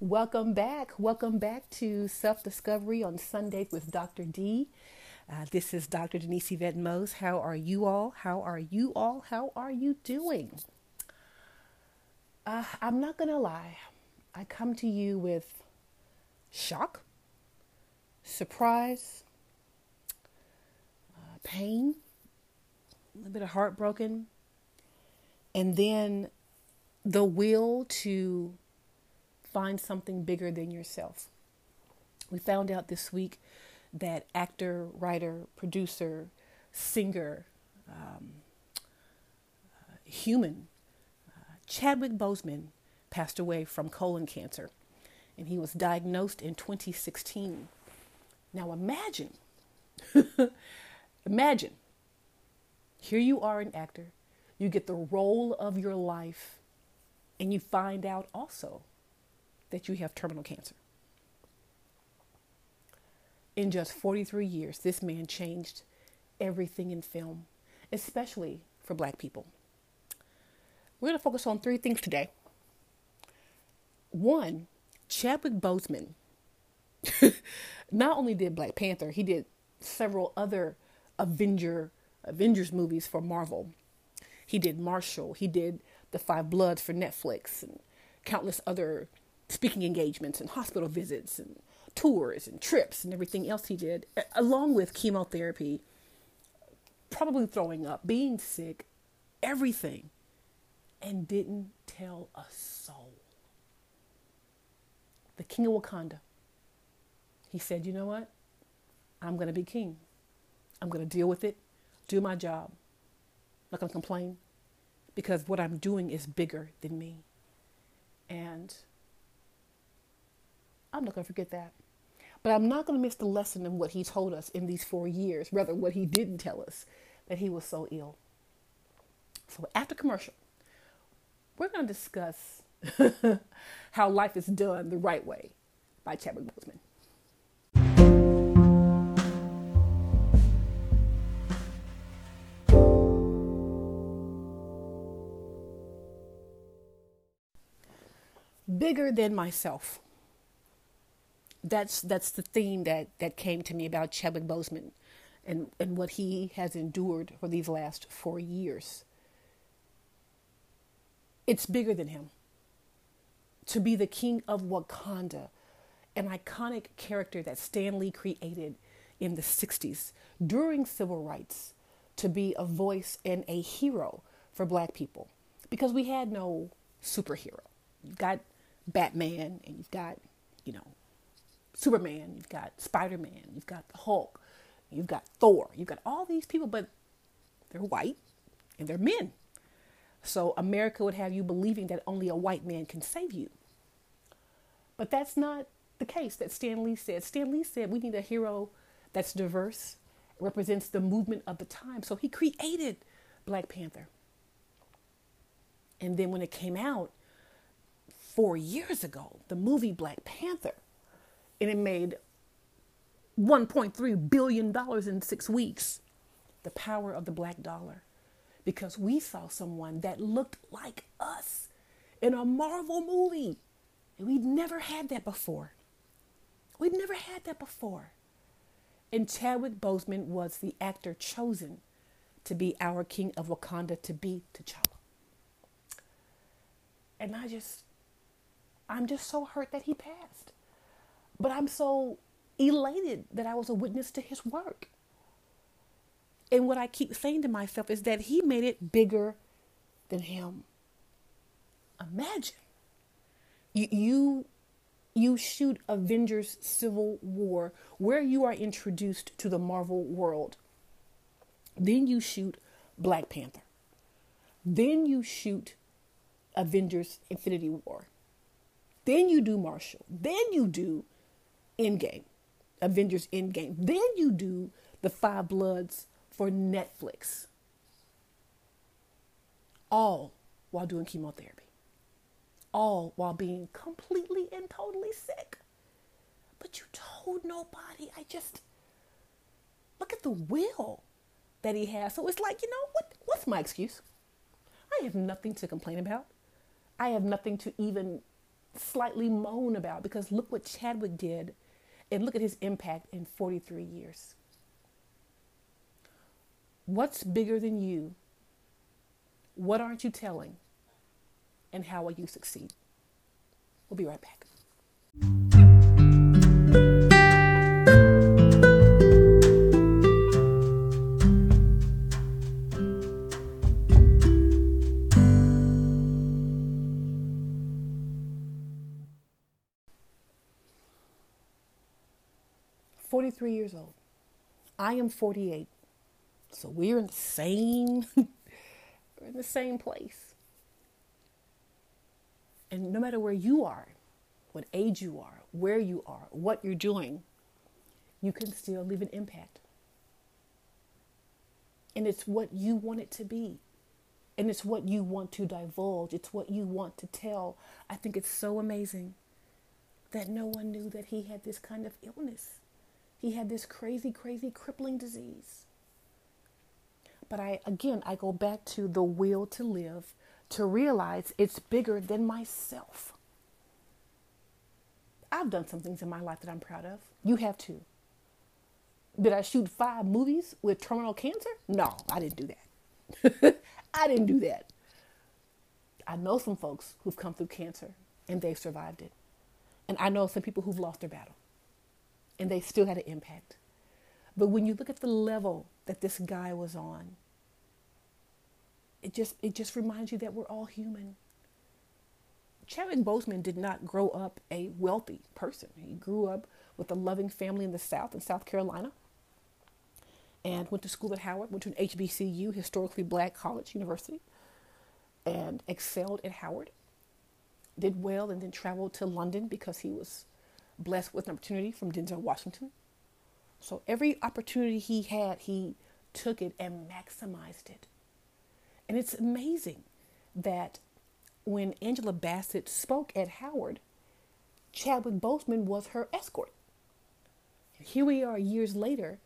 Welcome back. Welcome back to Self Discovery on Sundays with Dr. D. Uh, this is Dr. Denise Yvette Mose. How are you all? How are you all? How are you doing? Uh, I'm not going to lie. I come to you with shock, surprise, uh, pain, a little bit of heartbroken, and then the will to find something bigger than yourself. We found out this week that actor, writer, producer, singer, um, uh, human, uh, Chadwick Boseman passed away from colon cancer, and he was diagnosed in 2016. Now imagine, imagine, here you are an actor, you get the role of your life, and you find out also that you have terminal cancer. In just 43 years, this man changed everything in film, especially for black people. We're going to focus on three things today. One, Chadwick Boseman not only did Black Panther, he did several other Avenger Avengers movies for Marvel. He did Marshall, he did The Five Bloods for Netflix and countless other speaking engagements and hospital visits and tours and trips and everything else he did, along with chemotherapy, probably throwing up, being sick, everything, and didn't tell a soul. The king of Wakanda. He said, You know what? I'm going to be king. I'm going to deal with it, do my job. Not going to complain because what I'm doing is bigger than me. And I'm not going to forget that. But I'm not going to miss the lesson in what he told us in these four years, rather, what he didn't tell us that he was so ill. So, after commercial, we're going to discuss how life is done the right way by Chadwick Boseman. Bigger than myself that's that's the theme that that came to me about Chadwick Boseman and and what he has endured for these last 4 years. It's bigger than him. To be the king of Wakanda, an iconic character that Stan Lee created in the 60s during civil rights to be a voice and a hero for black people because we had no superhero. You've got Batman and you've got, you know, Superman, you've got Spider Man, you've got the Hulk, you've got Thor, you've got all these people, but they're white and they're men. So America would have you believing that only a white man can save you. But that's not the case that Stan Lee said. Stan Lee said we need a hero that's diverse, represents the movement of the time. So he created Black Panther. And then when it came out four years ago, the movie Black Panther, and it made $1.3 billion in six weeks. The power of the black dollar. Because we saw someone that looked like us in a Marvel movie. And we'd never had that before. We'd never had that before. And Chadwick Boseman was the actor chosen to be our king of Wakanda, to be T'Challa. And I just, I'm just so hurt that he passed. But I'm so elated that I was a witness to his work. And what I keep saying to myself is that he made it bigger than him. Imagine you you, you shoot Avengers Civil War where you are introduced to the Marvel world. Then you shoot Black Panther. Then you shoot Avengers Infinity War. Then you do Marshall. Then you do Endgame, Avengers Endgame. Then you do the Five Bloods for Netflix. All while doing chemotherapy. All while being completely and totally sick. But you told nobody. I just look at the will that he has. So it's like, you know, what what's my excuse? I have nothing to complain about. I have nothing to even slightly moan about because look what Chadwick did and look at his impact in 43 years. What's bigger than you? What aren't you telling? And how will you succeed? We'll be right back. 43 years old. I am 48. So we're in the same we're in the same place. And no matter where you are, what age you are, where you are, what you're doing, you can still leave an impact. And it's what you want it to be. And it's what you want to divulge. It's what you want to tell. I think it's so amazing that no one knew that he had this kind of illness. He had this crazy, crazy crippling disease. But I, again, I go back to the will to live to realize it's bigger than myself. I've done some things in my life that I'm proud of. You have too. Did I shoot five movies with terminal cancer? No, I didn't do that. I didn't do that. I know some folks who've come through cancer and they've survived it. And I know some people who've lost their battle and they still had an impact. But when you look at the level that this guy was on, it just it just reminds you that we're all human. Chadwick Boseman did not grow up a wealthy person. He grew up with a loving family in the South, in South Carolina, and went to school at Howard, went to an HBCU, historically black college university, and excelled at Howard. Did well and then traveled to London because he was blessed with an opportunity from Denzel Washington. So every opportunity he had, he took it and maximized it. And it's amazing that when Angela Bassett spoke at Howard, Chadwick Boseman was her escort. And here we are years later.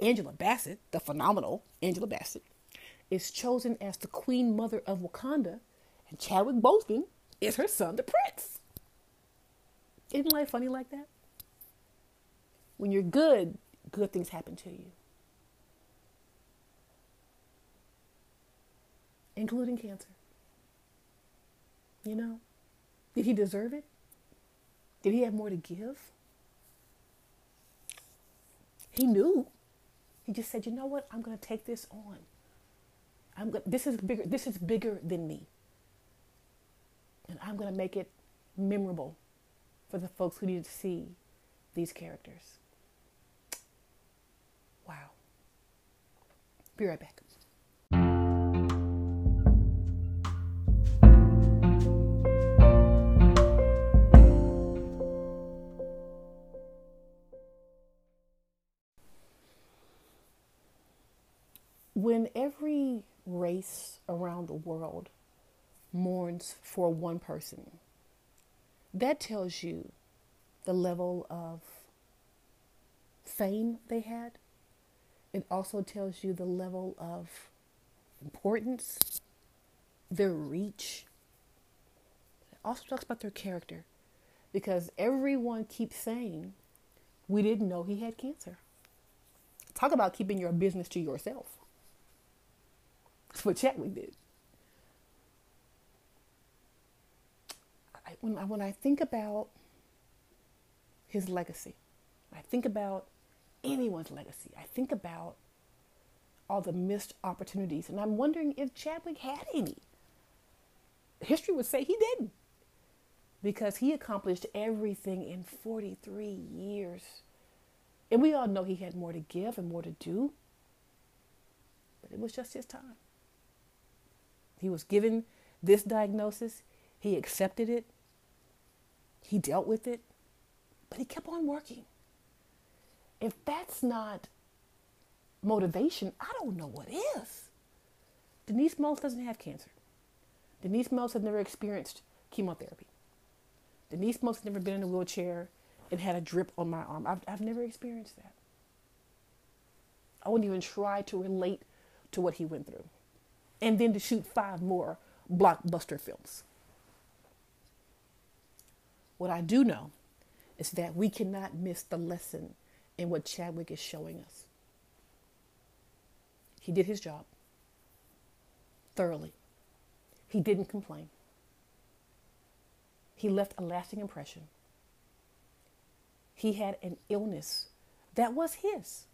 Angela Bassett, the phenomenal Angela Bassett, is chosen as the Queen Mother of Wakanda, and Chadwick Boseman is her son, the Prince. Isn't life funny like that? When you're good, good things happen to you, including cancer. You know, did he deserve it? Did he have more to give? He knew. He just said, "You know what? I'm going to take this on. I'm go- this is bigger. This is bigger than me, and I'm going to make it memorable for the folks who need to see these characters. Wow. Be right back. When every race around the world mourns for one person, that tells you the level of fame they had. It also tells you the level of importance, their reach. It also talks about their character because everyone keeps saying, We didn't know he had cancer. Talk about keeping your business to yourself. That's what Chadwick did. When I, when I think about his legacy, I think about anyone's legacy, I think about all the missed opportunities, and I'm wondering if Chadwick had any. History would say he didn't, because he accomplished everything in 43 years. And we all know he had more to give and more to do, but it was just his time. He was given this diagnosis, he accepted it, he dealt with it, but he kept on working. If that's not motivation, I don't know what is. Denise Mills doesn't have cancer. Denise Mills has never experienced chemotherapy. Denise Mills has never been in a wheelchair and had a drip on my arm. I've, I've never experienced that. I wouldn't even try to relate to what he went through. And then to shoot five more blockbuster films. What I do know is that we cannot miss the lesson in what Chadwick is showing us. He did his job thoroughly. He didn't complain. He left a lasting impression. He had an illness that was his.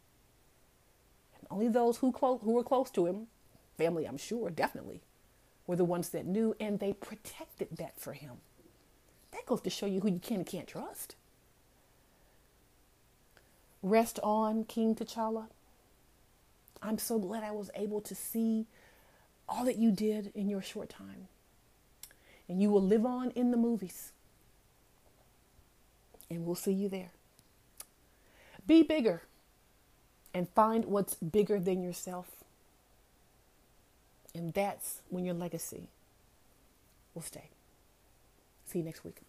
And only those who, clo- who were close to him, family, I'm sure, definitely, were the ones that knew, and they protected that for him. That goes to show you who you can and can't trust. Rest on, King T'Challa. I'm so glad I was able to see all that you did in your short time. And you will live on in the movies. And we'll see you there. Be bigger and find what's bigger than yourself. And that's when your legacy will stay. See you next week.